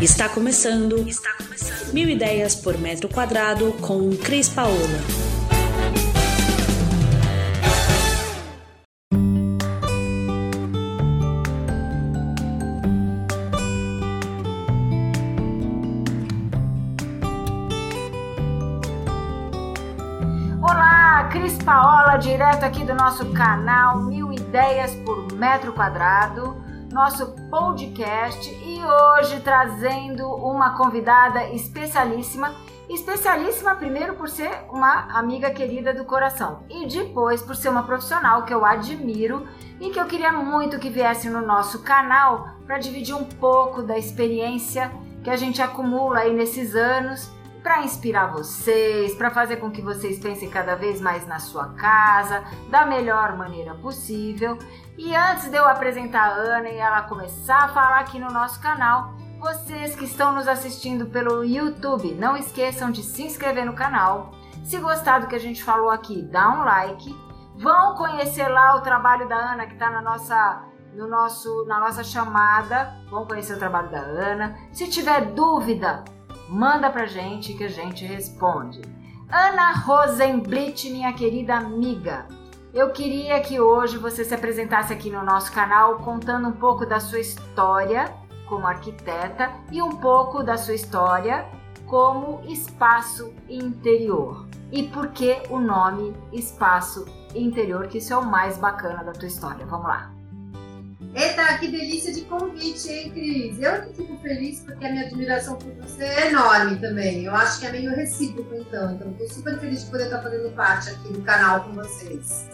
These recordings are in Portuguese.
Está começando. Está começando. Mil ideias por metro quadrado com Cris Paola. Olá, Cris Paola, direto aqui do nosso canal Mil Ideias por Metro Quadrado nosso podcast e hoje trazendo uma convidada especialíssima. Especialíssima, primeiro, por ser uma amiga querida do coração e depois por ser uma profissional que eu admiro e que eu queria muito que viesse no nosso canal para dividir um pouco da experiência que a gente acumula aí nesses anos para inspirar vocês, para fazer com que vocês pensem cada vez mais na sua casa, da melhor maneira possível. E antes de eu apresentar a Ana e ela começar a falar aqui no nosso canal, vocês que estão nos assistindo pelo YouTube, não esqueçam de se inscrever no canal. Se gostar do que a gente falou aqui, dá um like. Vão conhecer lá o trabalho da Ana que está na nossa no nosso na nossa chamada. Vão conhecer o trabalho da Ana. Se tiver dúvida, manda pra gente que a gente responde. Ana Rosenblit, minha querida amiga, eu queria que hoje você se apresentasse aqui no nosso canal contando um pouco da sua história como arquiteta e um pouco da sua história como espaço interior. E por que o nome espaço interior, que isso é o mais bacana da tua história. Vamos lá. Eita, que delícia de convite, hein, Cris? Eu que fico feliz porque a minha admiração por você é enorme também. Eu acho que é meio recíproco, então. Então, estou super feliz de poder estar fazendo parte aqui do canal com vocês.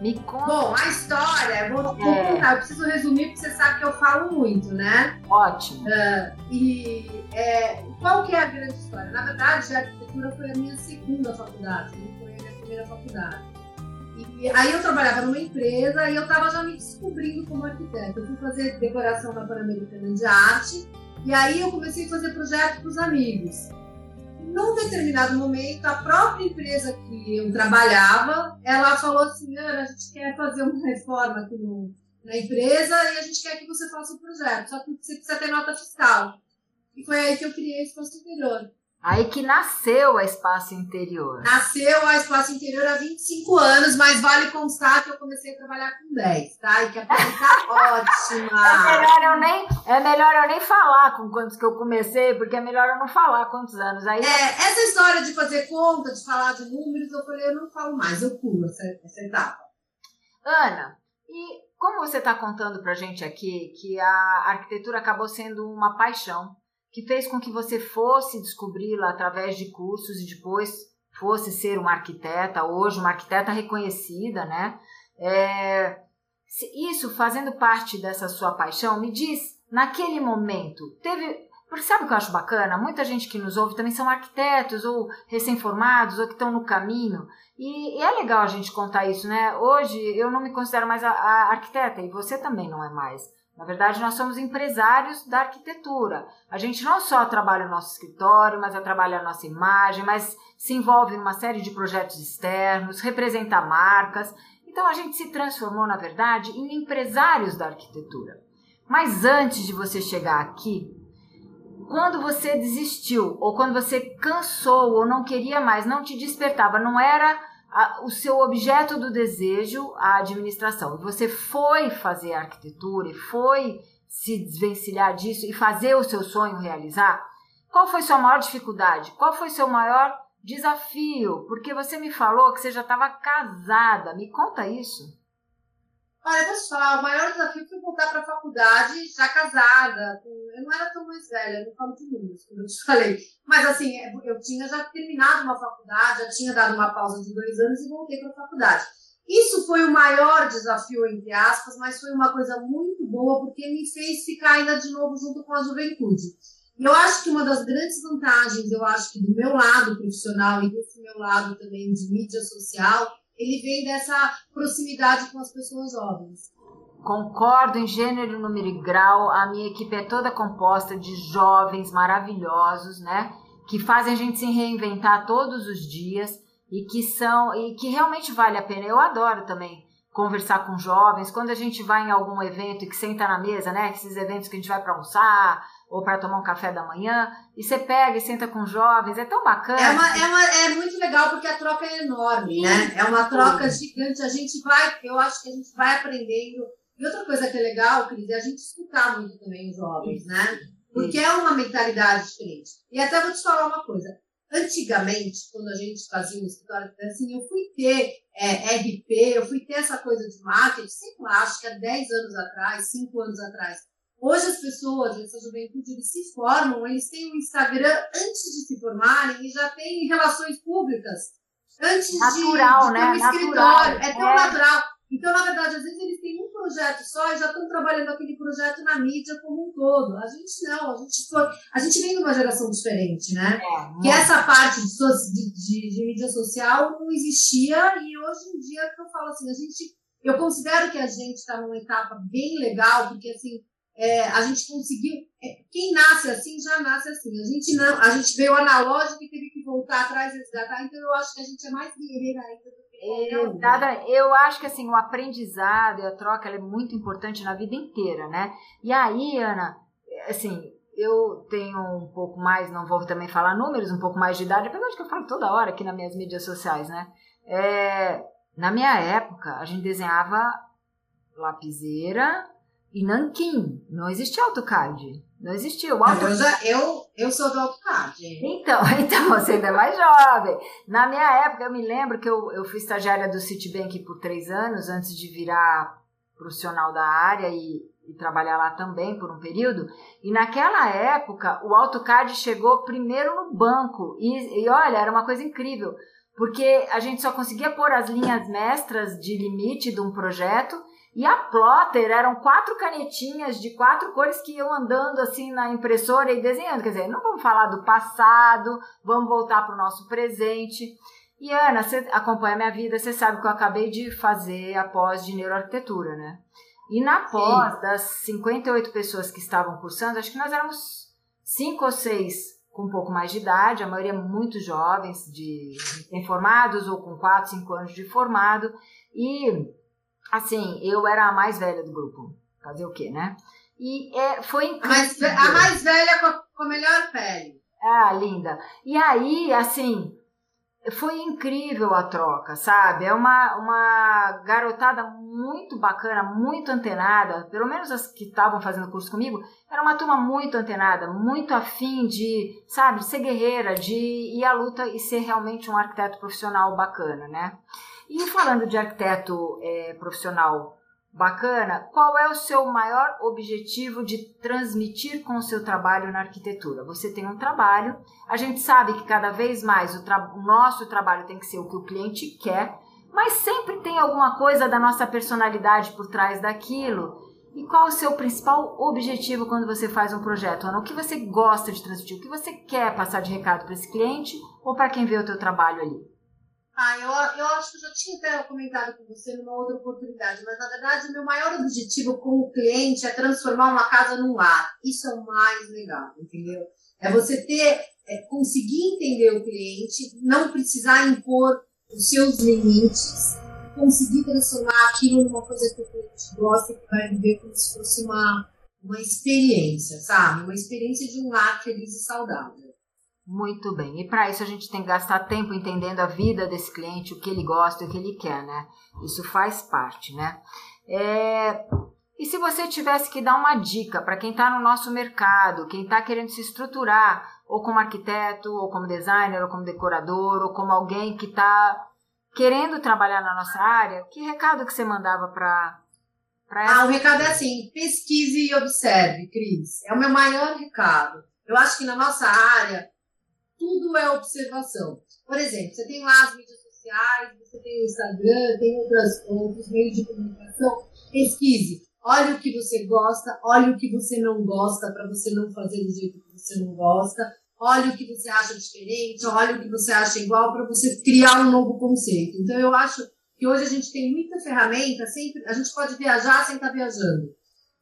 Me conta. Bom, a história, vou, vou é. contar, eu preciso resumir porque você sabe que eu falo muito, né? Ótimo. Uh, e é, qual que é a grande história? Na verdade, a arquitetura foi a minha segunda faculdade, não foi a minha primeira faculdade. E aí eu trabalhava numa empresa e eu estava já me descobrindo como arquiteta. Eu fui fazer decoração na Pan-Americana de Arte e aí eu comecei a fazer projetos para os amigos num determinado momento, a própria empresa que eu trabalhava, ela falou assim, Ana, a gente quer fazer uma reforma aqui no, na empresa e a gente quer que você faça o projeto, só que você precisa ter nota fiscal. E foi aí que eu criei o Espaço Interior. Aí que nasceu a Espaço Interior. Nasceu a Espaço Interior há 25 anos, mas vale constar que eu comecei a trabalhar com 10, tá? E que a coisa tá ótima. É melhor, eu nem, é melhor eu nem falar com quantos que eu comecei, porque é melhor eu não falar quantos anos. Aí é, essa história de fazer conta, de falar de números, eu falei, eu não falo mais, eu pulo essa, essa etapa. Ana, e como você está contando pra gente aqui que a arquitetura acabou sendo uma paixão que fez com que você fosse descobri-la através de cursos e depois fosse ser uma arquiteta, hoje uma arquiteta reconhecida, né? É, isso fazendo parte dessa sua paixão, me diz, naquele momento, teve. Porque sabe o que eu acho bacana? Muita gente que nos ouve também são arquitetos ou recém-formados ou que estão no caminho. E, e, é legal a gente contar isso, né? Hoje eu não me considero mais a, a arquiteta e você também não é mais. Na verdade, nós somos empresários da arquitetura. A gente não só trabalha o nosso escritório, mas trabalha a nossa imagem, mas se envolve em uma série de projetos externos, representa marcas. Então a gente se transformou, na verdade, em empresários da arquitetura. Mas antes de você chegar aqui, quando você desistiu, ou quando você cansou, ou não queria mais, não te despertava, não era a, o seu objeto do desejo, a administração, e você foi fazer arquitetura e foi se desvencilhar disso e fazer o seu sonho realizar, qual foi sua maior dificuldade? Qual foi seu maior desafio? Porque você me falou que você já estava casada. Me conta isso. Olha, falar, o maior desafio foi voltar para a faculdade já casada. Eu não era tão mais velha, não falo de números, como eu te falei. Mas assim, é, eu tinha já terminado uma faculdade, já tinha dado uma pausa de dois anos e voltei para a faculdade. Isso foi o maior desafio, entre aspas, mas foi uma coisa muito boa porque me fez ficar ainda de novo junto com a juventude. Eu acho que uma das grandes vantagens, eu acho que do meu lado profissional e desse meu lado também de mídia social, ele vem dessa proximidade com as pessoas jovens. Concordo em gênero, número e grau. A minha equipe é toda composta de jovens maravilhosos, né? Que fazem a gente se reinventar todos os dias e que são e que realmente vale a pena. Eu adoro também conversar com jovens. Quando a gente vai em algum evento e que senta na mesa, né? Esses eventos que a gente vai para almoçar, ou para tomar um café da manhã, e você pega e senta com jovens, é tão bacana. É, uma, é, uma, é muito legal porque a troca é enorme, né? É uma troca gigante. A gente vai, eu acho que a gente vai aprendendo. E outra coisa que é legal, Cris, é a gente escutar muito também os jovens, né? Porque é uma mentalidade diferente. E até vou te falar uma coisa. Antigamente, quando a gente fazia um escritório, assim, eu fui ter é, RP, eu fui ter essa coisa de marketing, sei lá, acho que há 10 anos atrás, 5 anos atrás. Hoje as pessoas, essa juventude, eles se formam, eles têm um Instagram antes de se formarem e já têm relações públicas. Antes natural, de, de né? ter um escritório. É tão é. natural. Então, na verdade, às vezes eles têm um projeto só e já estão trabalhando aquele projeto na mídia como um todo. A gente não, a gente, foi, a gente vem de uma geração diferente, né? É, que essa parte de, de, de, de, mídia social não existia e hoje em dia que eu falo assim, a gente, eu considero que a gente está numa etapa bem legal, porque assim, é, a gente conseguiu. É, quem nasce assim já nasce assim. A gente não, a gente veio analógico e teve que voltar atrás e resgatar, então eu acho que a gente é mais guerreira ainda do que eu, dada, eu acho que assim, o aprendizado e a troca é muito importante na vida inteira, né? E aí, Ana, assim, eu tenho um pouco mais, não vou também falar números, um pouco mais de idade, apesar de que eu falo toda hora aqui nas minhas mídias sociais, né? É, na minha época, a gente desenhava lapiseira, e Nanquim, não existia AutoCAD. Não existia. O AutoCAD. Eu, já, eu, eu sou do AutoCAD. Então, então, você ainda é mais jovem. Na minha época, eu me lembro que eu, eu fui estagiária do Citibank por três anos, antes de virar profissional da área e, e trabalhar lá também por um período. E naquela época, o AutoCAD chegou primeiro no banco. E, e olha, era uma coisa incrível. Porque a gente só conseguia pôr as linhas mestras de limite de um projeto e a plotter eram quatro canetinhas de quatro cores que iam andando assim na impressora e desenhando. Quer dizer, não vamos falar do passado, vamos voltar para o nosso presente. E Ana, você acompanha minha vida, você sabe que eu acabei de fazer a pós de neuroarquitetura, né? E na pós, Sim. das 58 pessoas que estavam cursando, acho que nós éramos cinco ou seis com um pouco mais de idade, a maioria muito jovens, de recém-formados ou com 4, 5 anos de formado. E assim, eu era a mais velha do grupo. Fazer o quê, né? E é, foi incrível. A mais, a mais velha com a, com a melhor pele. Ah, linda. E aí, assim, foi incrível a troca, sabe? É uma, uma garotada muito bacana, muito antenada, pelo menos as que estavam fazendo curso comigo, era uma turma muito antenada, muito afim de, sabe, ser guerreira, de ir à luta e ser realmente um arquiteto profissional bacana, né? E falando de arquiteto é, profissional bacana, qual é o seu maior objetivo de transmitir com o seu trabalho na arquitetura? Você tem um trabalho, a gente sabe que cada vez mais o, tra o nosso trabalho tem que ser o que o cliente quer, mas sempre tem alguma coisa da nossa personalidade por trás daquilo. E qual o seu principal objetivo quando você faz um projeto, Ana? O que você gosta de transmitir? O que você quer passar de recado para esse cliente ou para quem vê o teu trabalho ali? Ah, eu, eu acho que eu já tinha até comentado com você numa outra oportunidade, mas na verdade o meu maior objetivo com o cliente é transformar uma casa num lar. Isso é o mais legal, entendeu? É você ter, é, conseguir entender o cliente, não precisar impor os seus limites, conseguir transformar aquilo numa coisa que o cliente gosta e que vai viver como se fosse uma, uma experiência, sabe? Uma experiência de um lar feliz e saudável. Muito bem. E para isso a gente tem que gastar tempo entendendo a vida desse cliente, o que ele gosta, o que ele quer, né? Isso faz parte, né? É... E se você tivesse que dar uma dica para quem está no nosso mercado, quem está querendo se estruturar, ou como arquiteto, ou como designer, ou como decorador, ou como alguém que está querendo trabalhar na nossa área, que recado que você mandava para essa... Ah, o recado é assim: pesquise e observe, Cris. É o meu maior recado. Eu acho que na nossa área tudo é observação. Por exemplo, você tem lá as mídias sociais, você tem o Instagram, tem outras, outros meios de comunicação. Pesquise. Olha o que você gosta, olha o que você não gosta, para você não fazer do jeito você não gosta. Olha o que você acha diferente, olha o que você acha igual, para você criar um novo conceito. Então, eu acho que hoje a gente tem muita ferramenta, sempre, a gente pode viajar sem estar tá viajando.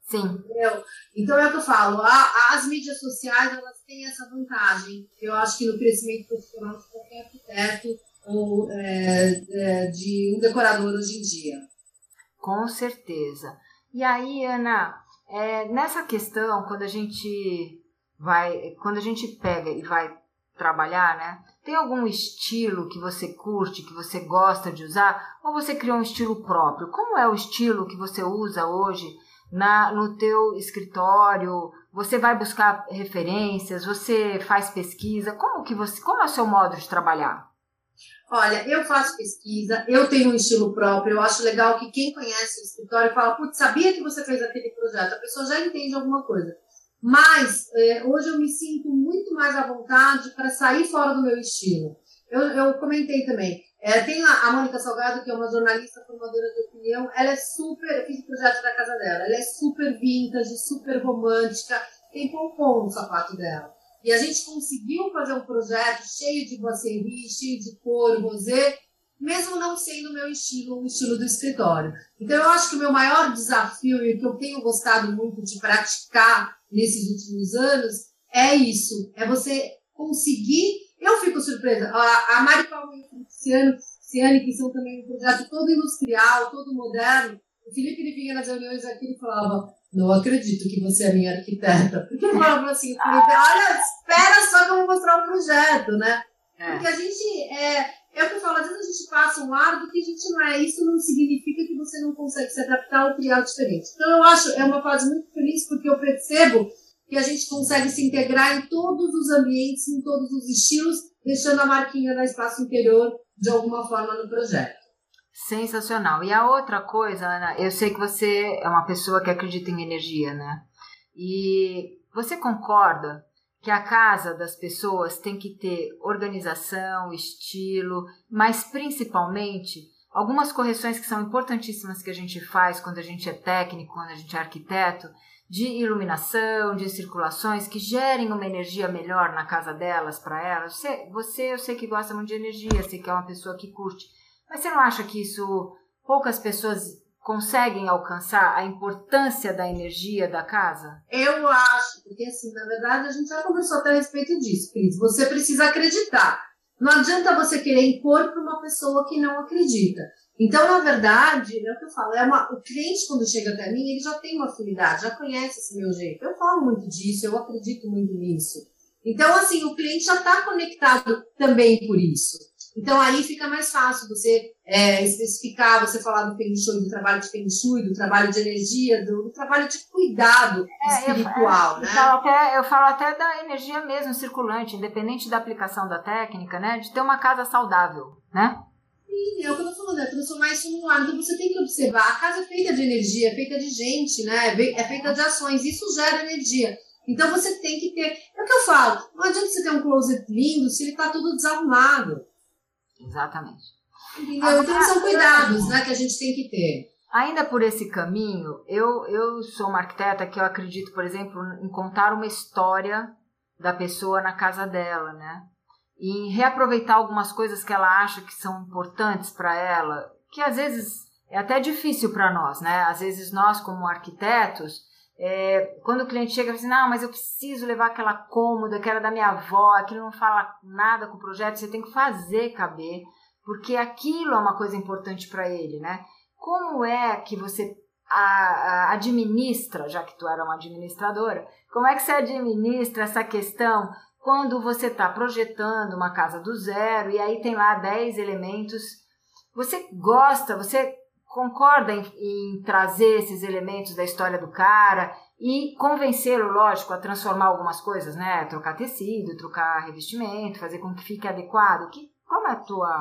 Sim. Entendeu? Então é o que eu falo, a, as mídias sociais elas têm essa vantagem. Eu acho que no crescimento profissional de qualquer arquiteto ou é, é, de um decorador hoje em dia. Com certeza. E aí, Ana, é, nessa questão, quando a gente vai, quando a gente pega e vai trabalhar, né? Tem algum estilo que você curte, que você gosta de usar, ou você criou um estilo próprio? Como é o estilo que você usa hoje na no teu escritório? Você vai buscar referências? Você faz pesquisa? Como que você, como é o seu modo de trabalhar? Olha, eu faço pesquisa, eu tenho um estilo próprio, eu acho legal que quem conhece o escritório fala, putz, sabia que você fez aquele projeto, a pessoa já entende alguma coisa. Mas é, hoje eu me sinto muito mais à vontade para sair fora do meu estilo. Eu, eu comentei também. É, tem a, Mônica Salgado, que é uma jornalista formadora de opinião. Ela é super. Eu fiz o projeto da casa dela. Ela é super vintage, super romântica. Tem pompom no sapato dela. E a gente conseguiu fazer um projeto cheio de boiserie, cheio de couro, rosé, mesmo não sendo o meu estilo, o estilo do escritório. Então, eu acho que o meu maior desafio e o que eu tenho gostado muito de praticar nesses últimos anos é isso: é você conseguir. Eu fico surpresa. A, a Mari Paulo e o Ciane, que são também um projeto todo industrial, todo moderno. O Felipe ele vinha nas reuniões aqui e falava: Não acredito que você é minha arquiteta. Porque ele falava assim: olha, espera só que eu vou mostrar o projeto, né? É. Porque a gente. É, é o que eu falo, às vezes a gente passa um ar do que a gente não é. Isso não significa que você não consegue se adaptar ou criar diferente. Então eu acho, é uma fase muito feliz porque eu percebo que a gente consegue se integrar em todos os ambientes, em todos os estilos, deixando a marquinha da espaço interior de alguma forma no projeto. Sensacional. E a outra coisa, Ana, eu sei que você é uma pessoa que acredita em energia, né? E você concorda que a casa das pessoas tem que ter organização, estilo, mas principalmente algumas correções que são importantíssimas que a gente faz quando a gente é técnico, quando a gente é arquiteto, de iluminação, de circulações que gerem uma energia melhor na casa delas para elas. Você, você, eu sei que gosta muito de energia, sei que é uma pessoa que curte, mas você não acha que isso poucas pessoas conseguem alcançar a importância da energia da casa? Eu acho, porque assim, na verdade, a gente já conversou até a respeito disso, Cris. Você precisa acreditar. Não adianta você querer impor para uma pessoa que não acredita. Então, na verdade, é o que eu falo, é uma, o cliente, quando chega até mim, ele já tem uma afinidade, já conhece esse meu jeito. Eu falo muito disso, eu acredito muito nisso. Então, assim, o cliente já está conectado também por isso. Então aí fica mais fácil você é, especificar, você falar do Feng Shui, do trabalho de Feng Shui, do trabalho de energia, do, do trabalho de cuidado é, espiritual, eu, né? Eu falo, até, eu falo até da energia mesmo circulante, independente da aplicação da técnica, né? De ter uma casa saudável, né? Sim, é o que eu tô falando, é transformar isso num ar. Então você tem que observar, a casa é feita de energia, é feita de gente, né? É feita de ações, isso gera energia. Então você tem que ter. É o que eu falo, não adianta você ter um closet lindo se ele está tudo desarrumado. Exatamente. Entendeu? Então são cuidados né, que a gente tem que ter. Ainda por esse caminho, eu, eu sou uma arquiteta que eu acredito, por exemplo, em contar uma história da pessoa na casa dela, né? E em reaproveitar algumas coisas que ela acha que são importantes para ela, que às vezes é até difícil para nós, né? Às vezes nós, como arquitetos, é, quando o cliente chega e fala assim, não, mas eu preciso levar aquela cômoda que era da minha avó, aquilo não fala nada com o projeto, você tem que fazer caber, porque aquilo é uma coisa importante para ele, né? Como é que você a, a, administra, já que tu era uma administradora, como é que você administra essa questão quando você está projetando uma casa do zero e aí tem lá 10 elementos? Você gosta, você concorda em, em, trazer esses elementos da história do cara e convencê-lo, lógico, a transformar algumas coisas, né? Trocar tecido, trocar revestimento, fazer com que fique adequado. Que, qual é a tua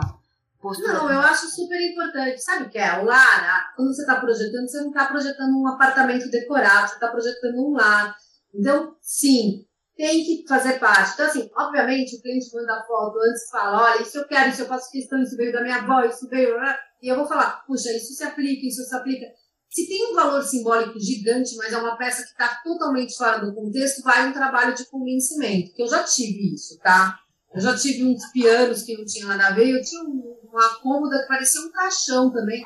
postura? Não, eu acho super importante. Sabe o que é? O lar, quando você está projetando, você não está projetando um apartamento decorado, você está projetando um lar. Então, sim, tem que fazer parte. Então, assim, obviamente, o cliente manda foto antes fala, olha, isso eu quero, isso eu faço questão, isso veio da minha avó, isso veio... Né? E eu vou falar, puxa, isso se aplica, isso se aplica. Se tem um valor simbólico gigante, mas é uma peça que está totalmente fora do contexto, vai um trabalho de convencimento, que eu já tive isso, tá? Eu já tive uns pianos que não tinham nada a ver, eu tinha um, uma cômoda que parecia um caixão também,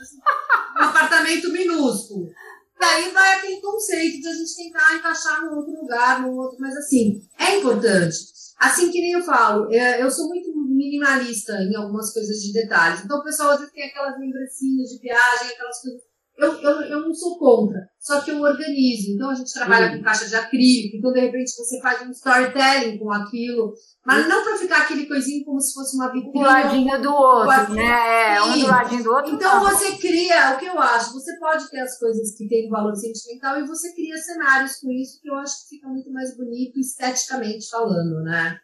assim, um apartamento minúsculo. Daí vai aquele conceito de a gente tentar encaixar num outro lugar, num outro, mas assim, é importante. Assim que nem eu falo, é, eu sou muito minimalista em algumas coisas de detalhes. Então o pessoal às vezes tem aquelas lembrancinhas de viagem, aquelas coisas. eu, eu, eu não sou contra, só que eu organizo. Então a gente trabalha uhum. com caixa de acrílico, então de repente você faz um storytelling com aquilo, mas uhum. não para ficar aquele coisinho como se fosse uma vitrine. Um ladinho do outro, né? É, um do ladinho do outro. Então não. você cria, o que eu acho, você pode ter as coisas que têm valor sentimental e você cria cenários com isso que eu acho que fica muito mais bonito esteticamente falando, né?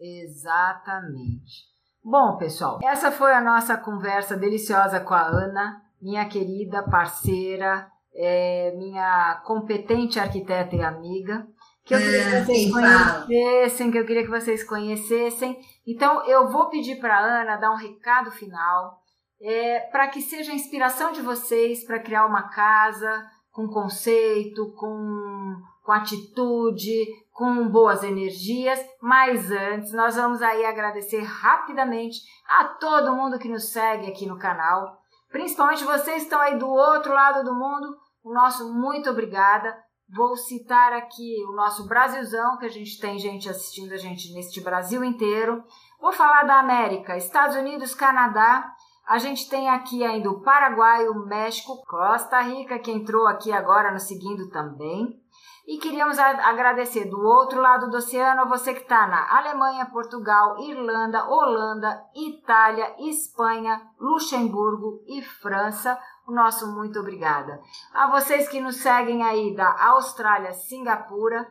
Exatamente. Bom, pessoal, essa foi a nossa conversa deliciosa com a Ana minha querida parceira, é, minha competente arquiteta e amiga, que eu queria que é, vocês conhecessem, que eu queria que vocês conhecessem. Então, eu vou pedir para a Ana dar um recado final, é, para que seja a inspiração de vocês para criar uma casa com conceito, com, com atitude, com boas energias. Mas antes, nós vamos aí agradecer rapidamente a todo mundo que nos segue aqui no canal Principalmente vocês que estão aí do outro lado do mundo, o nosso muito obrigada. Vou citar aqui o nosso Brasilzão, que a gente tem gente assistindo a gente neste Brasil inteiro. Vou falar da América, Estados Unidos, Canadá. A gente tem aqui ainda o Paraguai, o México, Costa Rica, que entrou aqui agora no seguindo também. E queríamos agradecer do outro lado do oceano você que está na Alemanha, Portugal, Irlanda, Holanda, Itália, Espanha, Luxemburgo e França. O nosso muito obrigada. A vocês que nos seguem aí da Austrália, Singapura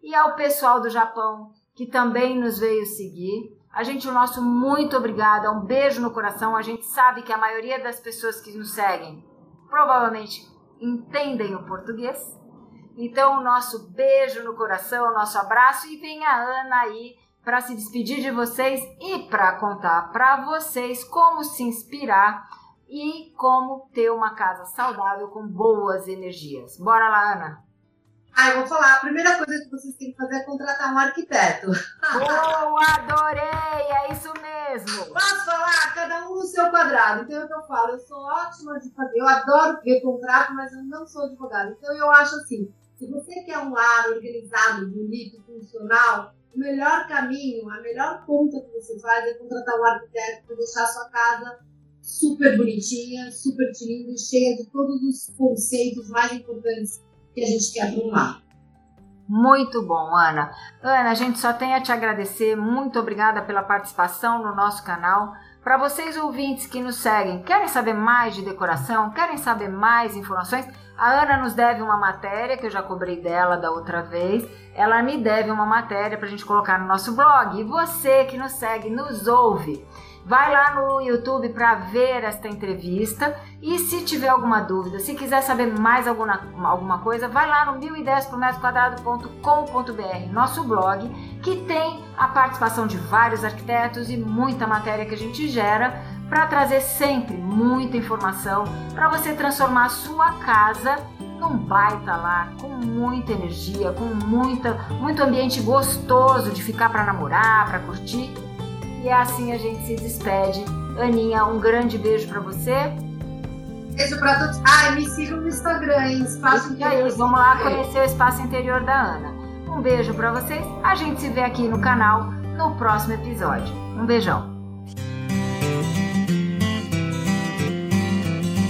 e ao pessoal do Japão que também nos veio seguir. A gente, o nosso muito obrigada, um beijo no coração. A gente sabe que a maioria das pessoas que nos seguem provavelmente entendem o português então, o nosso beijo no coração, o nosso abraço e vem a Ana aí para se despedir de vocês e para contar para vocês como se inspirar e como ter uma casa saudável com boas energias. Bora lá, Ana! Ah, eu vou falar. A primeira coisa que vocês têm que fazer é contratar um arquiteto. Boa, adorei! É isso mesmo! Posso falar? Cada um no seu quadrado. Então é o que eu falo. Eu sou ótima de fazer. Eu adoro ver contrato, mas eu não sou advogada. Então eu acho assim se você quer um lar organizado, bonito, funcional, o melhor caminho, a melhor ponta que você faz é contratar um arquiteto para deixar a sua casa super bonitinha, super linda, cheia de todos os conceitos mais importantes que a gente quer para. Muito bom, Ana. Ana, a gente só tem a te agradecer. Muito obrigada pela participação no nosso canal. Para vocês ouvintes que nos seguem, querem saber mais de decoração? Querem saber mais informações? A Ana nos deve uma matéria que eu já cobrei dela da outra vez. Ela me deve uma matéria para a gente colocar no nosso blog. E você que nos segue, nos ouve. Vai lá no YouTube para ver esta entrevista e se tiver alguma dúvida, se quiser saber mais alguma, alguma coisa, vai lá no 1010 por metro nosso blog, que tem a participação de vários arquitetos e muita matéria que a gente gera para trazer sempre muita informação para você transformar a sua casa num baita lar, com muita energia, com muita, muito ambiente gostoso de ficar para namorar, para curtir. E assim a gente se despede. Aninha, um grande beijo para você. Beijo para todos. Ah, me sigam no Instagram, em Espaço Interior. Vamos lá conhecer o espaço interior da Ana. Um beijo para vocês. A gente se vê aqui no canal no próximo episódio. Um beijão.